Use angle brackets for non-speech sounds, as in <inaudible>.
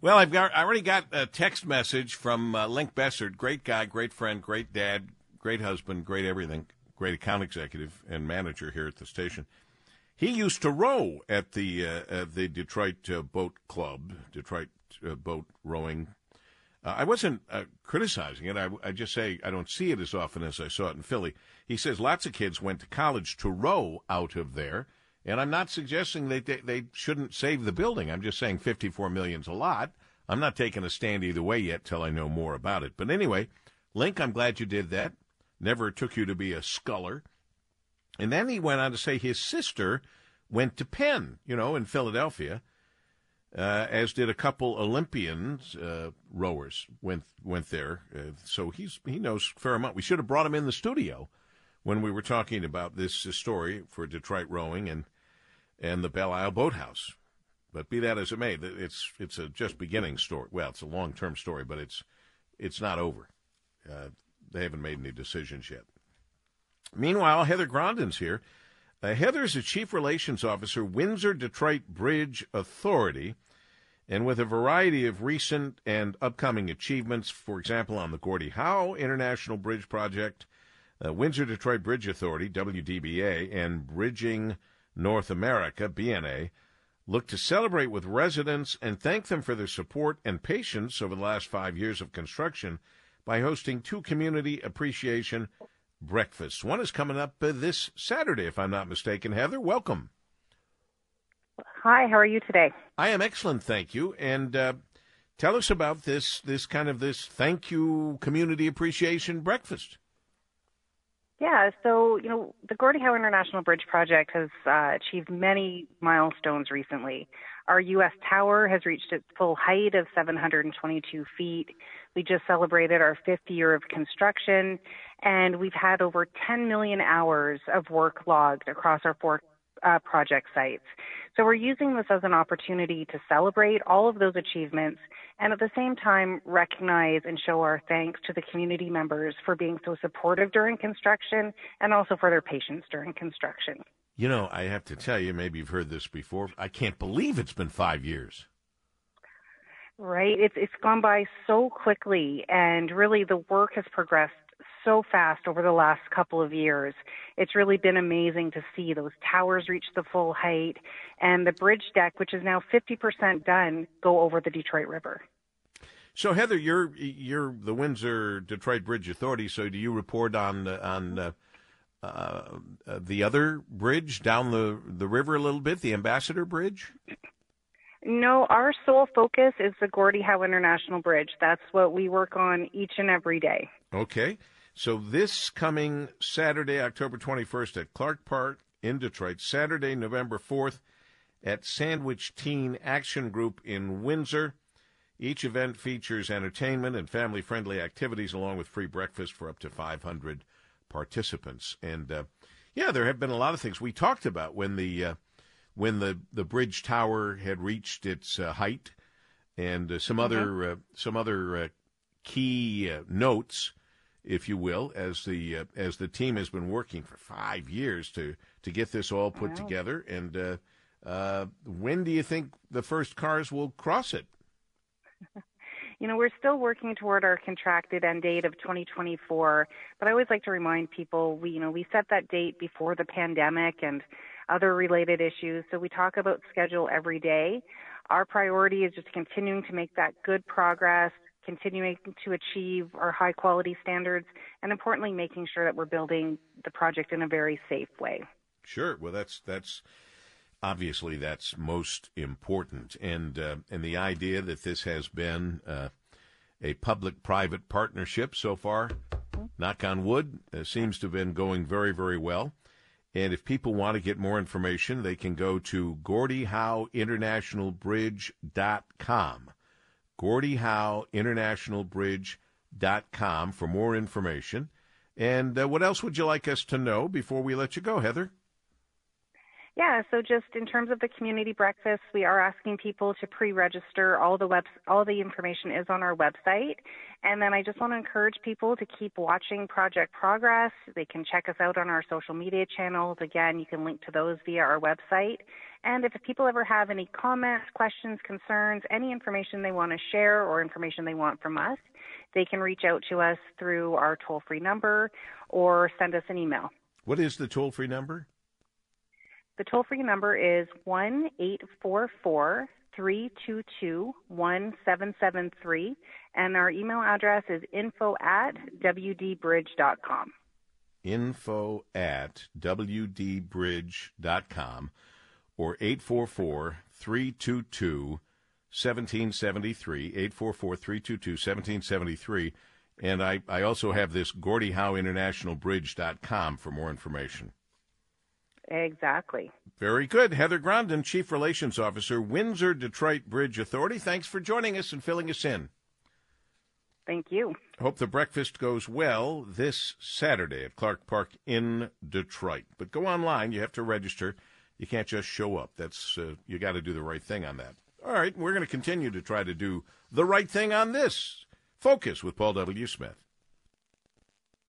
Well, I've got I already got a text message from uh, Link Bessert, great guy, great friend, great dad, great husband, great everything, great account executive and manager here at the station. He used to row at the uh, at the Detroit uh, Boat Club, Detroit uh, Boat Rowing. Uh, I wasn't uh, criticizing it. I, I just say I don't see it as often as I saw it in Philly. He says lots of kids went to college to row out of there and I'm not suggesting that they, they shouldn't save the building. I'm just saying 54 million's a lot. I'm not taking a stand either way yet till I know more about it. But anyway, Link, I'm glad you did that. Never took you to be a sculler. And then he went on to say his sister went to Penn, you know, in Philadelphia, uh, as did a couple Olympians uh, rowers went went there. Uh, so he's he knows fair amount. We should have brought him in the studio when we were talking about this story for Detroit rowing and and the Belle Isle Boathouse. But be that as it may, it's it's a just beginning story. Well, it's a long term story, but it's it's not over. Uh, they haven't made any decisions yet. Meanwhile, Heather Grondin's here. Uh, Heather's a chief relations officer, Windsor Detroit Bridge Authority, and with a variety of recent and upcoming achievements, for example, on the Gordie Howe International Bridge Project uh, Windsor Detroit Bridge Authority, WDBA, and Bridging North America, BNA, look to celebrate with residents and thank them for their support and patience over the last five years of construction by hosting two community appreciation breakfasts. One is coming up uh, this Saturday, if I'm not mistaken. Heather, welcome. Hi, how are you today? I am excellent, thank you. And uh, tell us about this this kind of this thank you community appreciation breakfast. Yeah, so, you know, the Gordie Howe International Bridge Project has uh, achieved many milestones recently. Our U.S. tower has reached its full height of 722 feet. We just celebrated our fifth year of construction, and we've had over 10 million hours of work logged across our four uh, project sites. So we're using this as an opportunity to celebrate all of those achievements and at the same time recognize and show our thanks to the community members for being so supportive during construction and also for their patience during construction. You know, I have to tell you, maybe you've heard this before. I can't believe it's been five years. Right. It's it's gone by so quickly and really the work has progressed so fast over the last couple of years. It's really been amazing to see those towers reach the full height and the bridge deck, which is now 50% done, go over the Detroit River. So Heather, you're you're the Windsor Detroit Bridge Authority. So do you report on on uh, uh, the other bridge down the the river a little bit, the Ambassador Bridge? No, our sole focus is the Gordie Howe International Bridge. That's what we work on each and every day. Okay. So this coming Saturday, October 21st at Clark Park in Detroit, Saturday, November 4th at Sandwich Teen Action Group in Windsor. Each event features entertainment and family friendly activities along with free breakfast for up to 500 participants. And uh, yeah, there have been a lot of things we talked about when the uh, when the, the bridge tower had reached its uh, height and uh, some mm-hmm. other uh, some other uh, key notes if you will, as the uh, as the team has been working for five years to to get this all put wow. together. And uh, uh, when do you think the first cars will cross it? <laughs> You know, we're still working toward our contracted end date of 2024, but I always like to remind people we, you know, we set that date before the pandemic and other related issues. So we talk about schedule every day. Our priority is just continuing to make that good progress, continuing to achieve our high quality standards, and importantly, making sure that we're building the project in a very safe way. Sure. Well, that's that's obviously that's most important, and uh, and the idea that this has been uh, a public-private partnership so far, mm-hmm. knock on wood, uh, seems to have been going very very well. And if people want to get more information, they can go to GordieHoweInternationalBridge.com. Gordie Howe International Bridge.com for more information. And uh, what else would you like us to know before we let you go, Heather? Yeah, so just in terms of the community breakfast, we are asking people to pre-register. All the web, all the information is on our website. And then I just want to encourage people to keep watching Project Progress. They can check us out on our social media channels. Again, you can link to those via our website. And if people ever have any comments, questions, concerns, any information they want to share or information they want from us, they can reach out to us through our toll-free number or send us an email. What is the toll-free number? The toll free number is 1 844 322 1773, and our email address is info at wdbridge.com. Info at wdbridge.com or 844 322 1773. 844 322 1773. And I, I also have this Gordie Howe International Bridge.com for more information. Exactly. Very good. Heather Grondin, Chief Relations Officer, Windsor Detroit Bridge Authority. Thanks for joining us and filling us in. Thank you. Hope the breakfast goes well this Saturday at Clark Park in Detroit. But go online. You have to register. You can't just show up. That's uh, you got to do the right thing on that. All right, we're going to continue to try to do the right thing on this. Focus with Paul W. Smith.